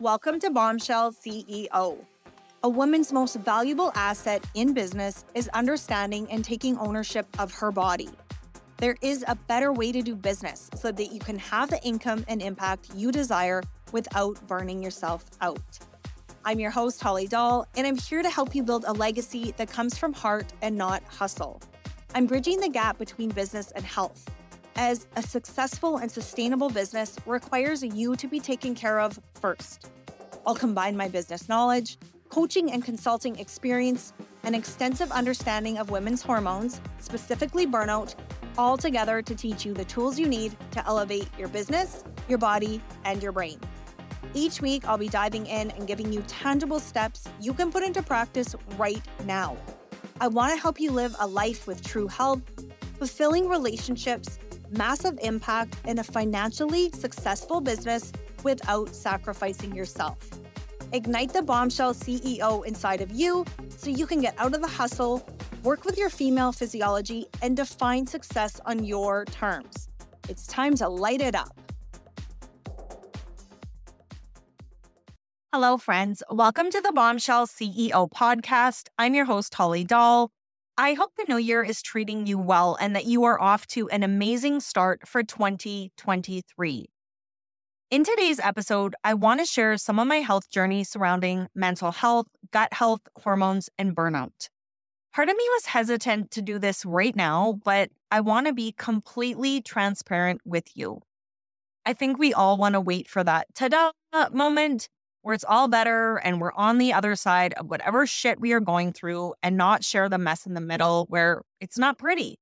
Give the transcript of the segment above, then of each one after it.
Welcome to Bombshell CEO. A woman's most valuable asset in business is understanding and taking ownership of her body. There is a better way to do business so that you can have the income and impact you desire without burning yourself out. I'm your host, Holly Doll, and I'm here to help you build a legacy that comes from heart and not hustle. I'm bridging the gap between business and health as a successful and sustainable business requires you to be taken care of first. I'll combine my business knowledge, coaching and consulting experience, and extensive understanding of women's hormones, specifically burnout, all together to teach you the tools you need to elevate your business, your body, and your brain. Each week, I'll be diving in and giving you tangible steps you can put into practice right now. I want to help you live a life with true health, fulfilling relationships, massive impact in a financially successful business without sacrificing yourself. Ignite the bombshell CEO inside of you so you can get out of the hustle, work with your female physiology, and define success on your terms. It's time to light it up. Hello, friends. Welcome to the Bombshell CEO podcast. I'm your host, Holly Doll. I hope the new year is treating you well and that you are off to an amazing start for 2023. In today's episode, I want to share some of my health journey surrounding mental health, gut health, hormones, and burnout. Part of me was hesitant to do this right now, but I want to be completely transparent with you. I think we all want to wait for that ta da moment where it's all better and we're on the other side of whatever shit we are going through and not share the mess in the middle where it's not pretty.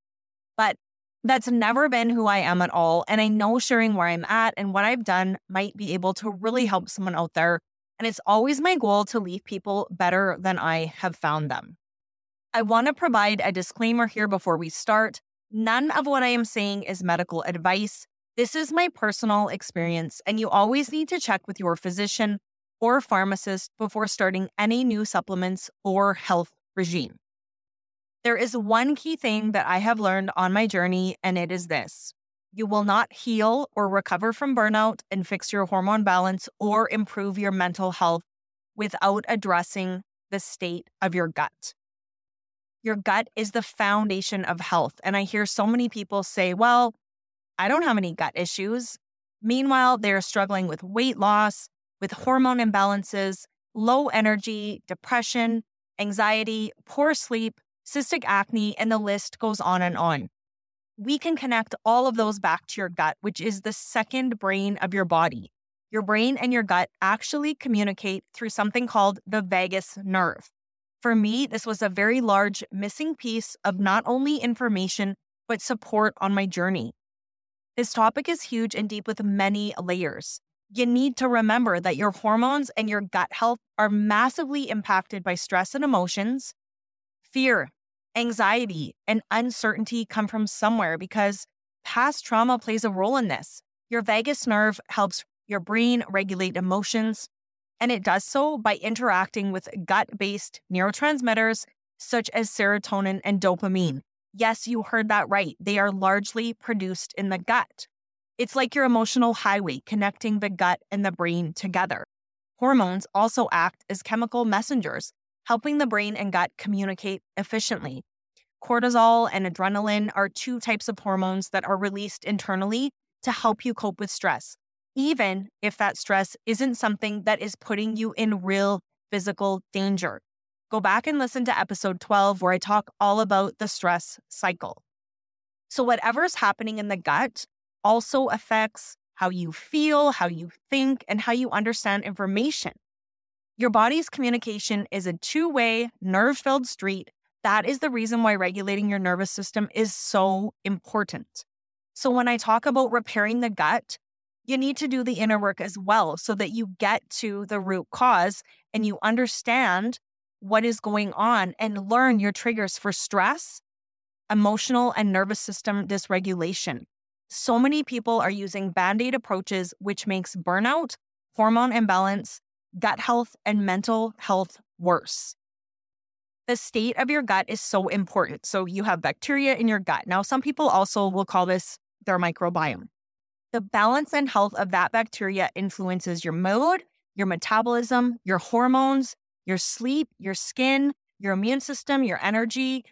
But that's never been who I am at all. And I know sharing where I'm at and what I've done might be able to really help someone out there. And it's always my goal to leave people better than I have found them. I want to provide a disclaimer here before we start. None of what I am saying is medical advice. This is my personal experience, and you always need to check with your physician or pharmacist before starting any new supplements or health regime. There is one key thing that I have learned on my journey, and it is this you will not heal or recover from burnout and fix your hormone balance or improve your mental health without addressing the state of your gut. Your gut is the foundation of health. And I hear so many people say, well, I don't have any gut issues. Meanwhile, they're struggling with weight loss, with hormone imbalances, low energy, depression, anxiety, poor sleep, cystic acne, and the list goes on and on. We can connect all of those back to your gut, which is the second brain of your body. Your brain and your gut actually communicate through something called the vagus nerve. For me, this was a very large missing piece of not only information, but support on my journey. This topic is huge and deep with many layers you need to remember that your hormones and your gut health are massively impacted by stress and emotions. Fear, anxiety, and uncertainty come from somewhere because past trauma plays a role in this. Your vagus nerve helps your brain regulate emotions, and it does so by interacting with gut based neurotransmitters such as serotonin and dopamine. Yes, you heard that right. They are largely produced in the gut. It's like your emotional highway connecting the gut and the brain together. Hormones also act as chemical messengers, helping the brain and gut communicate efficiently. Cortisol and adrenaline are two types of hormones that are released internally to help you cope with stress, even if that stress isn't something that is putting you in real physical danger. Go back and listen to episode 12, where I talk all about the stress cycle. So, whatever's happening in the gut also affects how you feel, how you think, and how you understand information. Your body's communication is a two way, nerve filled street. That is the reason why regulating your nervous system is so important. So, when I talk about repairing the gut, you need to do the inner work as well so that you get to the root cause and you understand what is going on and learn your triggers for stress, emotional, and nervous system dysregulation. So many people are using band aid approaches, which makes burnout, hormone imbalance, gut health, and mental health worse. The state of your gut is so important. So you have bacteria in your gut. Now, some people also will call this their microbiome. The balance and health of that bacteria influences your mood, your metabolism, your hormones, your sleep, your skin, your immune system, your energy,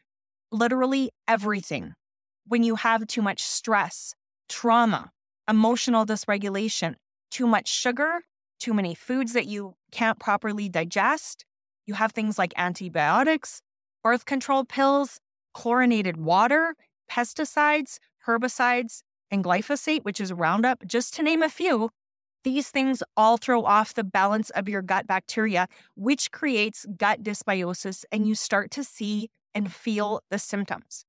literally everything. When you have too much stress, trauma, emotional dysregulation, too much sugar, too many foods that you can't properly digest, you have things like antibiotics, birth control pills, chlorinated water, pesticides, herbicides, and glyphosate, which is Roundup, just to name a few, these things all throw off the balance of your gut bacteria, which creates gut dysbiosis, and you start to see and feel the symptoms.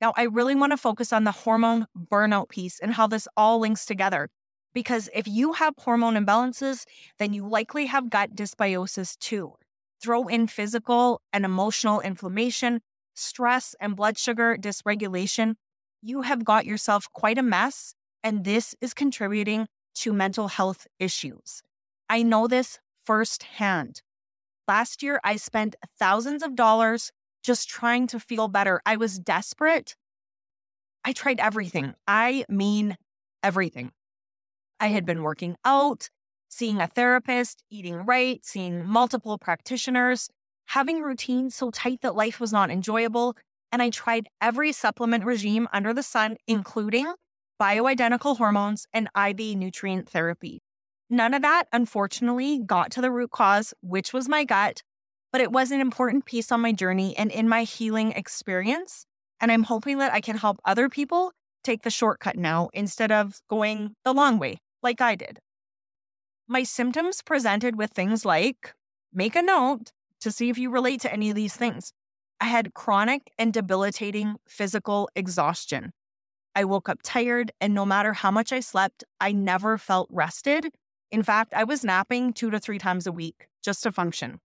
Now, I really want to focus on the hormone burnout piece and how this all links together. Because if you have hormone imbalances, then you likely have gut dysbiosis too. Throw in physical and emotional inflammation, stress, and blood sugar dysregulation. You have got yourself quite a mess, and this is contributing to mental health issues. I know this firsthand. Last year, I spent thousands of dollars just trying to feel better. I was desperate. I tried everything. I mean, everything. I had been working out, seeing a therapist, eating right, seeing multiple practitioners, having routines so tight that life was not enjoyable. And I tried every supplement regime under the sun, including bioidentical hormones, and IV nutrient therapy. None of that, unfortunately, got to the root cause, which was my gut, but it was an important piece on my journey and in my healing experience. And I'm hoping that I can help other people take the shortcut now instead of going the long way, like I did. My symptoms presented with things like make a note to see if you relate to any of these things. I had chronic and debilitating physical exhaustion. I woke up tired, and no matter how much I slept, I never felt rested. In fact, I was napping two to three times a week just to function.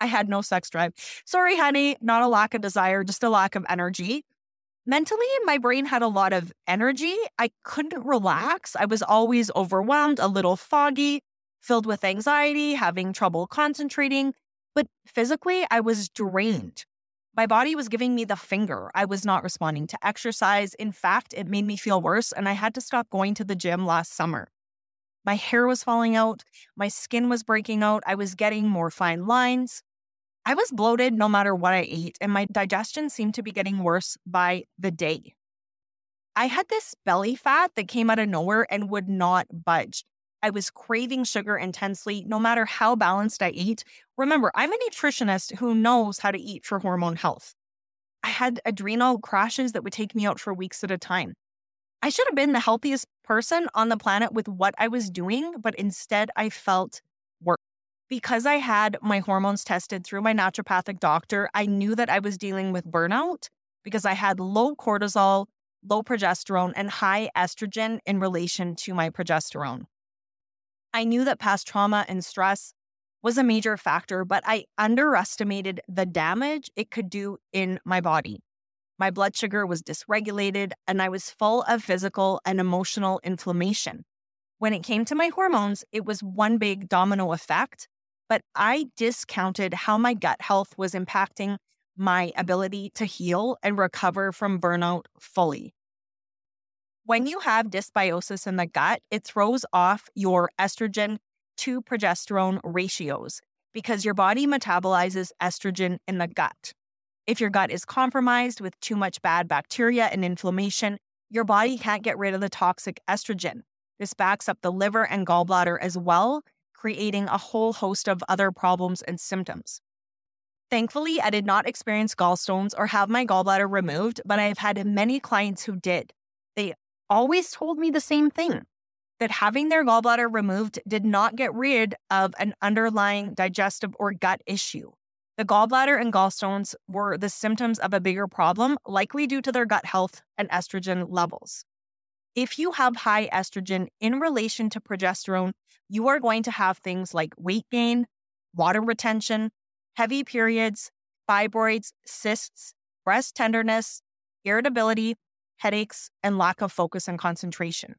I had no sex drive. Sorry, honey, not a lack of desire, just a lack of energy. Mentally, my brain had a lot of energy. I couldn't relax. I was always overwhelmed, a little foggy, filled with anxiety, having trouble concentrating. But physically, I was drained. My body was giving me the finger. I was not responding to exercise. In fact, it made me feel worse, and I had to stop going to the gym last summer. My hair was falling out. My skin was breaking out. I was getting more fine lines. I was bloated no matter what I ate, and my digestion seemed to be getting worse by the day. I had this belly fat that came out of nowhere and would not budge. I was craving sugar intensely, no matter how balanced I ate. Remember, I'm a nutritionist who knows how to eat for hormone health. I had adrenal crashes that would take me out for weeks at a time. I should have been the healthiest person on the planet with what I was doing, but instead I felt worse. Because I had my hormones tested through my naturopathic doctor, I knew that I was dealing with burnout because I had low cortisol, low progesterone, and high estrogen in relation to my progesterone. I knew that past trauma and stress was a major factor, but I underestimated the damage it could do in my body. My blood sugar was dysregulated, and I was full of physical and emotional inflammation. When it came to my hormones, it was one big domino effect, but I discounted how my gut health was impacting my ability to heal and recover from burnout fully. When you have dysbiosis in the gut, it throws off your estrogen to progesterone ratios because your body metabolizes estrogen in the gut. If your gut is compromised with too much bad bacteria and inflammation, your body can't get rid of the toxic estrogen. This backs up the liver and gallbladder as well, creating a whole host of other problems and symptoms. Thankfully, I did not experience gallstones or have my gallbladder removed, but I have had many clients who did. They always told me the same thing that having their gallbladder removed did not get rid of an underlying digestive or gut issue. The gallbladder and gallstones were the symptoms of a bigger problem, likely due to their gut health and estrogen levels. If you have high estrogen in relation to progesterone, you are going to have things like weight gain, water retention, heavy periods, fibroids, cysts, breast tenderness, irritability, headaches, and lack of focus and concentration.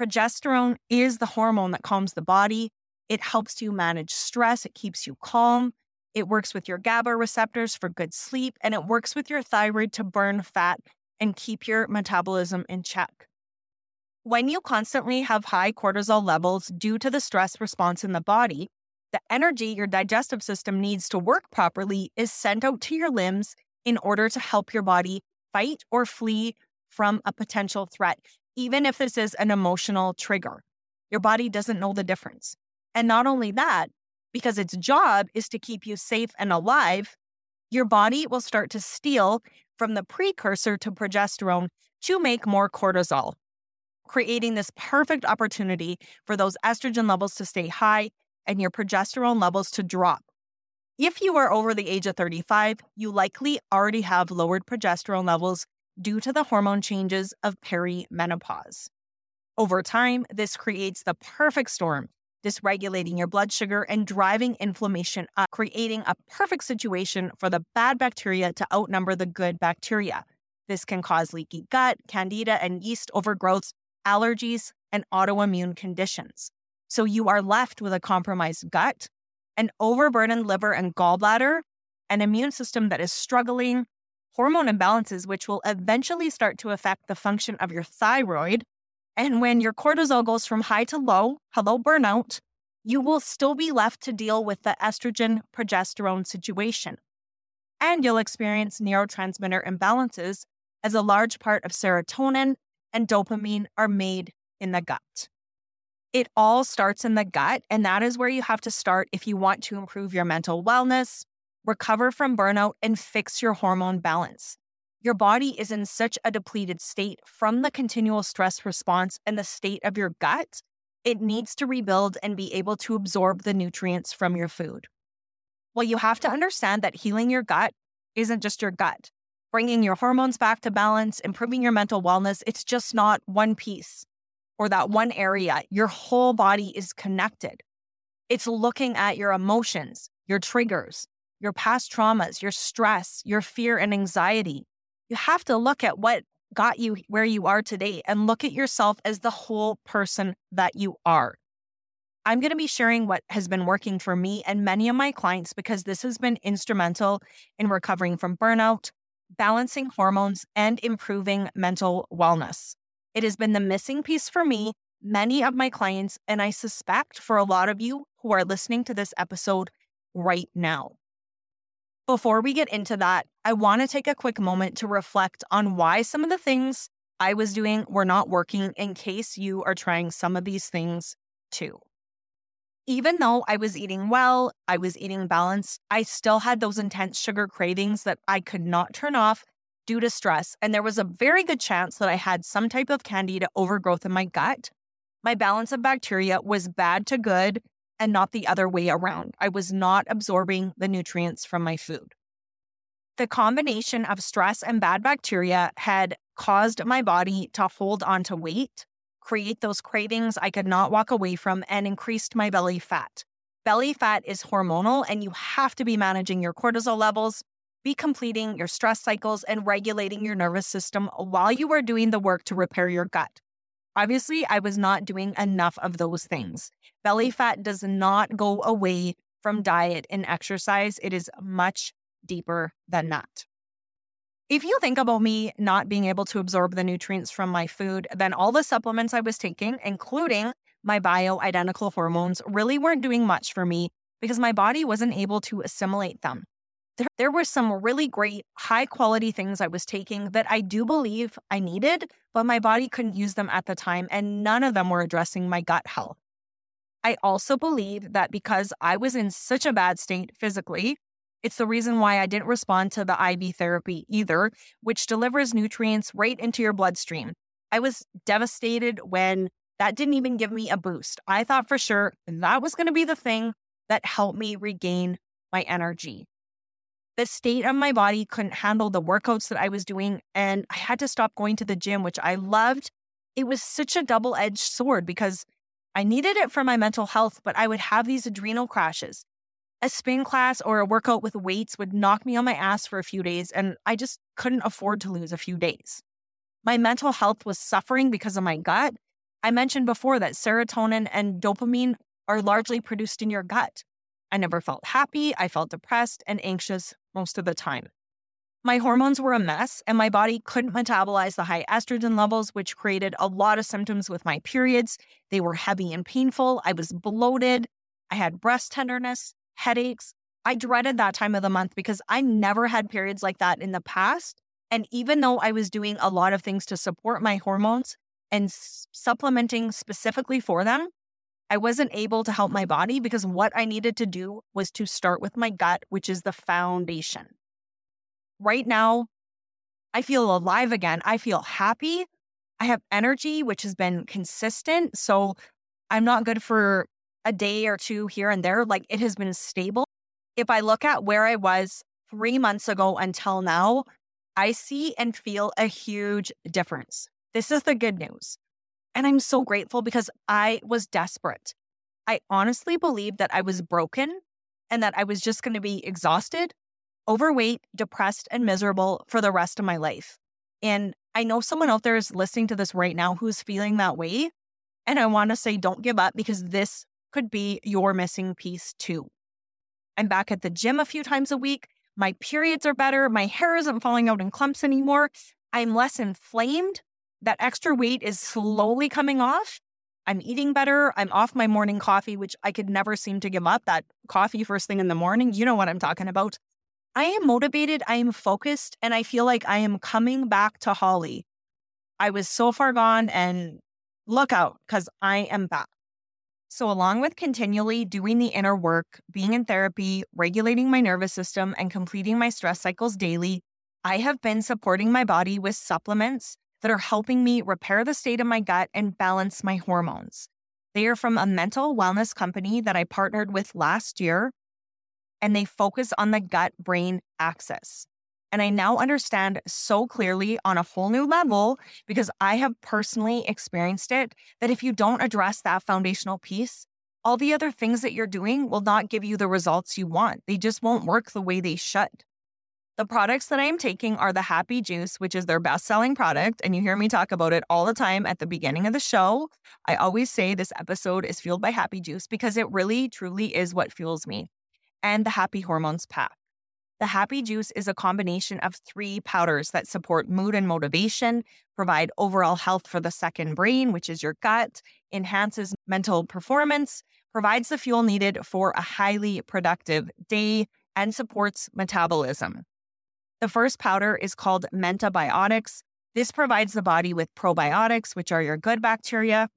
Progesterone is the hormone that calms the body. It helps you manage stress, it keeps you calm. It works with your GABA receptors for good sleep, and it works with your thyroid to burn fat and keep your metabolism in check. When you constantly have high cortisol levels due to the stress response in the body, the energy your digestive system needs to work properly is sent out to your limbs in order to help your body fight or flee from a potential threat, even if this is an emotional trigger. Your body doesn't know the difference. And not only that, because its job is to keep you safe and alive, your body will start to steal from the precursor to progesterone to make more cortisol, creating this perfect opportunity for those estrogen levels to stay high and your progesterone levels to drop. If you are over the age of 35, you likely already have lowered progesterone levels due to the hormone changes of perimenopause. Over time, this creates the perfect storm, dysregulating your blood sugar and driving inflammation up, creating a perfect situation for the bad bacteria to outnumber the good bacteria. This can cause leaky gut, candida and yeast overgrowths, allergies, and autoimmune conditions. So you are left with a compromised gut, an overburdened liver and gallbladder, an immune system that is struggling, hormone imbalances, which will eventually start to affect the function of your thyroid. And when your cortisol goes from high to low, hello, burnout, you will still be left to deal with the estrogen progesterone situation. And you'll experience neurotransmitter imbalances as a large part of serotonin and dopamine are made in the gut. It all starts in the gut, and that is where you have to start if you want to improve your mental wellness, recover from burnout, and fix your hormone balance. Your body is in such a depleted state from the continual stress response and the state of your gut. It needs to rebuild and be able to absorb the nutrients from your food. Well, you have to understand that healing your gut isn't just your gut. Bringing your hormones back to balance, improving your mental wellness, it's just not one piece or that one area, your whole body is connected. It's looking at your emotions, your triggers, your past traumas, your stress, your fear and anxiety. You have to look at what got you where you are today and look at yourself as the whole person that you are. I'm going to be sharing what has been working for me and many of my clients because this has been instrumental in recovering from burnout, balancing hormones, and improving mental wellness. It has been the missing piece for me, many of my clients, and I suspect for a lot of you who are listening to this episode right now. Before we get into that, I want to take a quick moment to reflect on why some of the things I was doing were not working in case you are trying some of these things too. Even though I was eating well, I was eating balanced, I still had those intense sugar cravings that I could not turn off due to stress, and there was a very good chance that I had some type of candida overgrowth in my gut. My balance of bacteria was bad to good and not the other way around. I was not absorbing the nutrients from my food. The combination of stress and bad bacteria had caused my body to hold on to weight, create those cravings I could not walk away from, and increased my belly fat. Belly fat is hormonal, and you have to be managing your cortisol levels be completing your stress cycles and regulating your nervous system while you are doing the work to repair your gut. Obviously, I was not doing enough of those things. Belly fat does not go away from diet and exercise, it is much deeper than that. If you think about me not being able to absorb the nutrients from my food, then all the supplements I was taking, including my bioidentical hormones, really weren't doing much for me because my body wasn't able to assimilate them there, there were some really great high quality things I was taking that I do believe I needed, but my body couldn't use them at the time, and none of them were addressing my gut health. I also believe that because I was in such a bad state physically, it's the reason why I didn't respond to the IV therapy either, which delivers nutrients right into your bloodstream. I was devastated when that didn't even give me a boost. I thought for sure that was going to be the thing that helped me regain my energy the state of my body couldn't handle the workouts that I was doing. And I had to stop going to the gym, which I loved. It was such a double edged sword because I needed it for my mental health, but I would have these adrenal crashes. A spin class or a workout with weights would knock me on my ass for a few days, and I just couldn't afford to lose a few days. My mental health was suffering because of my gut. I mentioned before that serotonin and dopamine are largely produced in your gut. I never felt happy. I felt depressed and anxious most of the time. My hormones were a mess, and my body couldn't metabolize the high estrogen levels, which created a lot of symptoms with my periods. They were heavy and painful. I was bloated. I had breast tenderness, headaches. I dreaded that time of the month because I never had periods like that in the past. And even though I was doing a lot of things to support my hormones and s- supplementing specifically for them, I wasn't able to help my body because what I needed to do was to start with my gut, which is the foundation right now, I feel alive again. I feel happy. I have energy, which has been consistent. So I'm not good for a day or two here and there. Like it has been stable. If I look at where I was three months ago until now, I see and feel a huge difference. This is the good news. And I'm so grateful because I was desperate. I honestly believed that I was broken and that I was just going to be exhausted overweight, depressed, and miserable for the rest of my life. And I know someone out there is listening to this right now who's feeling that way. And I want to say, don't give up because this could be your missing piece too. I'm back at the gym a few times a week. My periods are better. My hair isn't falling out in clumps anymore. I'm less inflamed. That extra weight is slowly coming off. I'm eating better. I'm off my morning coffee, which I could never seem to give up. That coffee first thing in the morning, you know what I'm talking about. I am motivated, I am focused, and I feel like I am coming back to Holly. I was so far gone, and look out because I am back. So, along with continually doing the inner work, being in therapy, regulating my nervous system, and completing my stress cycles daily, I have been supporting my body with supplements that are helping me repair the state of my gut and balance my hormones. They are from a mental wellness company that I partnered with last year and they focus on the gut brain axis. And I now understand so clearly on a whole new level because I have personally experienced it that if you don't address that foundational piece, all the other things that you're doing will not give you the results you want. They just won't work the way they should. The products that I am taking are the Happy Juice, which is their best selling product. And you hear me talk about it all the time at the beginning of the show. I always say this episode is fueled by Happy Juice because it really, truly is what fuels me and the Happy Hormones Pack. The Happy Juice is a combination of three powders that support mood and motivation, provide overall health for the second brain, which is your gut, enhances mental performance, provides the fuel needed for a highly productive day, and supports metabolism. The first powder is called Mentabiotics. This provides the body with probiotics, which are your good bacteria,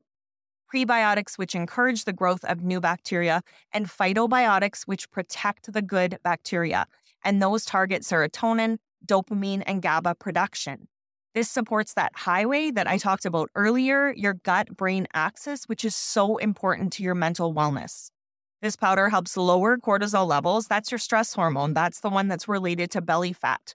prebiotics, which encourage the growth of new bacteria, and phytobiotics, which protect the good bacteria. And those target serotonin, dopamine, and GABA production. This supports that highway that I talked about earlier, your gut brain axis, which is so important to your mental wellness. This powder helps lower cortisol levels. That's your stress hormone. That's the one that's related to belly fat.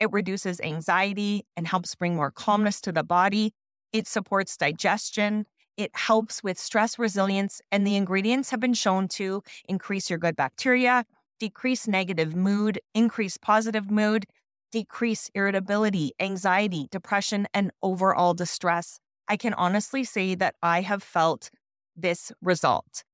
It reduces anxiety and helps bring more calmness to the body. It supports digestion. It helps with stress resilience, and the ingredients have been shown to increase your good bacteria, decrease negative mood, increase positive mood, decrease irritability, anxiety, depression, and overall distress. I can honestly say that I have felt this result.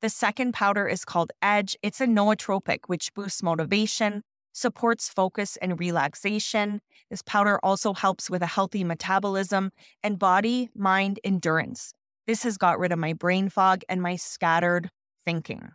The second powder is called Edge. It's a nootropic, which boosts motivation, supports focus and relaxation. This powder also helps with a healthy metabolism and body mind endurance. This has got rid of my brain fog and my scattered thinking.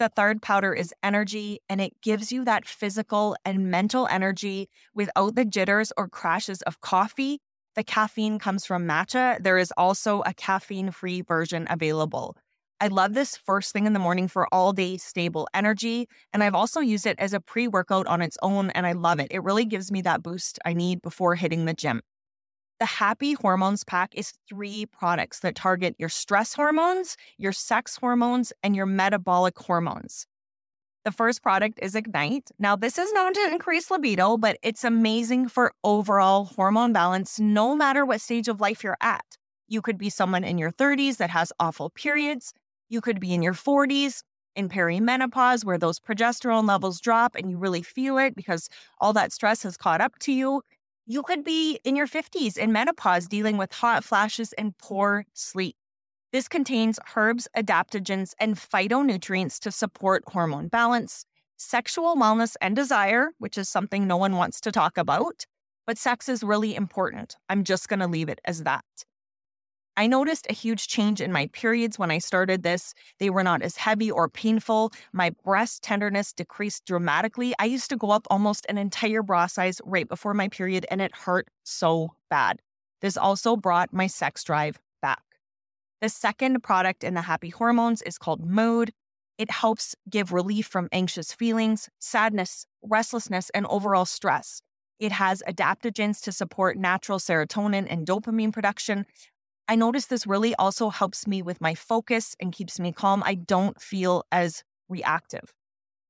The third powder is energy, and it gives you that physical and mental energy without the jitters or crashes of coffee. The caffeine comes from matcha. There is also a caffeine free version available. I love this first thing in the morning for all day stable energy. And I've also used it as a pre workout on its own, and I love it. It really gives me that boost I need before hitting the gym. The Happy Hormones Pack is three products that target your stress hormones, your sex hormones, and your metabolic hormones. The first product is Ignite. Now, this is known to increase libido, but it's amazing for overall hormone balance no matter what stage of life you're at. You could be someone in your 30s that has awful periods. You could be in your 40s in perimenopause where those progesterone levels drop and you really feel it because all that stress has caught up to you. You could be in your 50s in menopause dealing with hot flashes and poor sleep. This contains herbs, adaptogens, and phytonutrients to support hormone balance, sexual wellness and desire, which is something no one wants to talk about, but sex is really important. I'm just going to leave it as that. I noticed a huge change in my periods when I started this. They were not as heavy or painful. My breast tenderness decreased dramatically. I used to go up almost an entire bra size right before my period, and it hurt so bad. This also brought my sex drive back. The second product in the Happy Hormones is called Mood. It helps give relief from anxious feelings, sadness, restlessness, and overall stress. It has adaptogens to support natural serotonin and dopamine production. I notice this really also helps me with my focus and keeps me calm. I don't feel as reactive.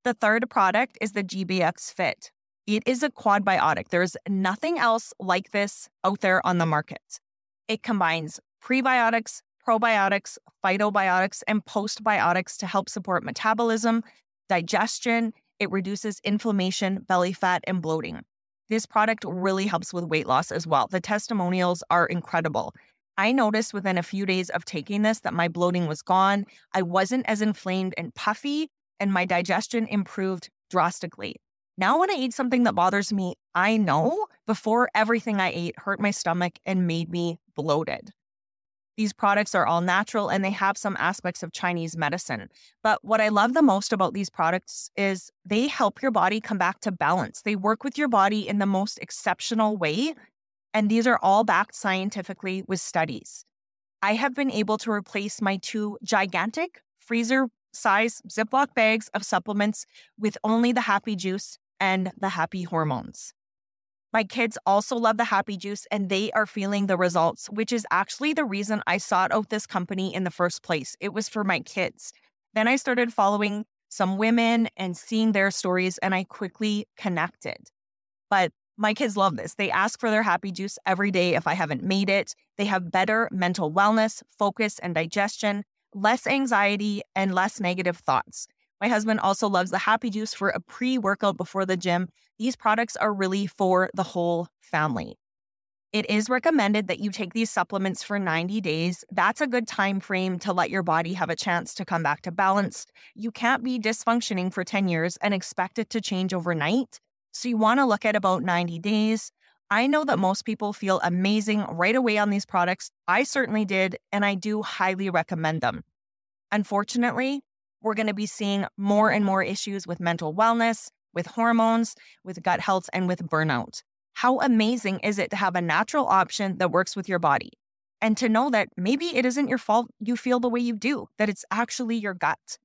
The third product is the GBX Fit. It is a quadbiotic. There's nothing else like this out there on the market. It combines prebiotics, probiotics, phytobiotics, and postbiotics to help support metabolism, digestion. It reduces inflammation, belly fat, and bloating. This product really helps with weight loss as well. The testimonials are incredible. I noticed within a few days of taking this that my bloating was gone. I wasn't as inflamed and puffy, and my digestion improved drastically. Now, when I eat something that bothers me, I know before everything I ate hurt my stomach and made me bloated. These products are all natural and they have some aspects of Chinese medicine. But what I love the most about these products is they help your body come back to balance. They work with your body in the most exceptional way. And these are all backed scientifically with studies. I have been able to replace my two gigantic freezer size Ziploc bags of supplements with only the happy juice and the happy hormones. My kids also love the happy juice and they are feeling the results, which is actually the reason I sought out this company in the first place. It was for my kids. Then I started following some women and seeing their stories, and I quickly connected. But my kids love this. They ask for their happy juice every day if I haven't made it. They have better mental wellness, focus, and digestion, less anxiety, and less negative thoughts. My husband also loves the Happy Juice for a pre workout before the gym. These products are really for the whole family. It is recommended that you take these supplements for 90 days. That's a good time frame to let your body have a chance to come back to balance. You can't be dysfunctioning for 10 years and expect it to change overnight. So you want to look at about 90 days. I know that most people feel amazing right away on these products. I certainly did, and I do highly recommend them. Unfortunately, we're going to be seeing more and more issues with mental wellness, with hormones, with gut health, and with burnout. How amazing is it to have a natural option that works with your body? And to know that maybe it isn't your fault you feel the way you do, that it's actually your gut.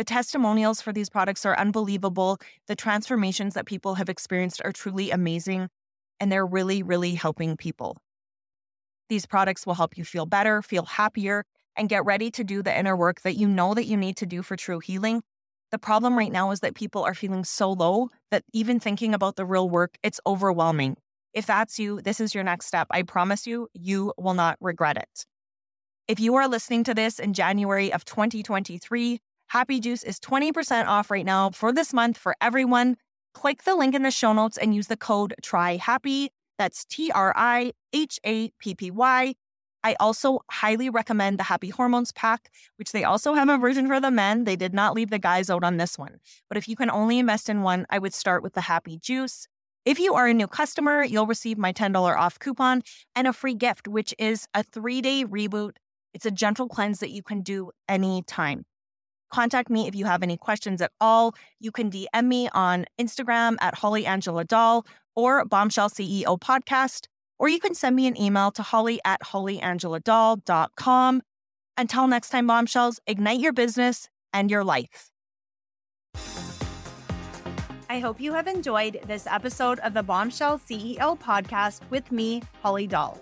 The testimonials for these products are unbelievable. The transformations that people have experienced are truly amazing, and they're really, really helping people. These products will help you feel better, feel happier, and get ready to do the inner work that you know that you need to do for true healing. The problem right now is that people are feeling so low that even thinking about the real work, it's overwhelming. If that's you, this is your next step. I promise you, you will not regret it. If you are listening to this in January of 2023, Happy Juice is 20% off right now for this month for everyone. Click the link in the show notes and use the code TRI HAPPY. That's T R I H A P P Y I also highly recommend the Happy Hormones pack, which they also have a version for the men. They did not leave the guys out on this one. But if you can only invest in one, I would start with the Happy Juice. If you are a new customer, you'll receive my $10 off coupon and a free gift, which is a three day reboot. It's a gentle cleanse that you can do anytime. Contact me if you have any questions at all. You can DM me on Instagram at Holly Angela Doll or Bombshell CEO Podcast or you can send me an email to holly at hollyangeladoll.com. Until next time, bombshells, ignite your business and your life. I hope you have enjoyed this episode of the Bombshell CEO podcast with me, Holly Doll.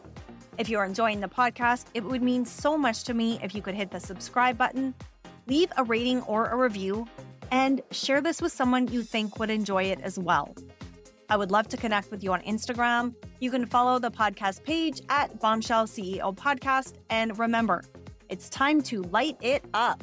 If you're enjoying the podcast, it would mean so much to me if you could hit the subscribe button, leave a rating or a review, and share this with someone you think would enjoy it as well. I would love to connect with you on Instagram. You can follow the podcast page at Bombshell CEO Podcast. And remember, it's time to light it up.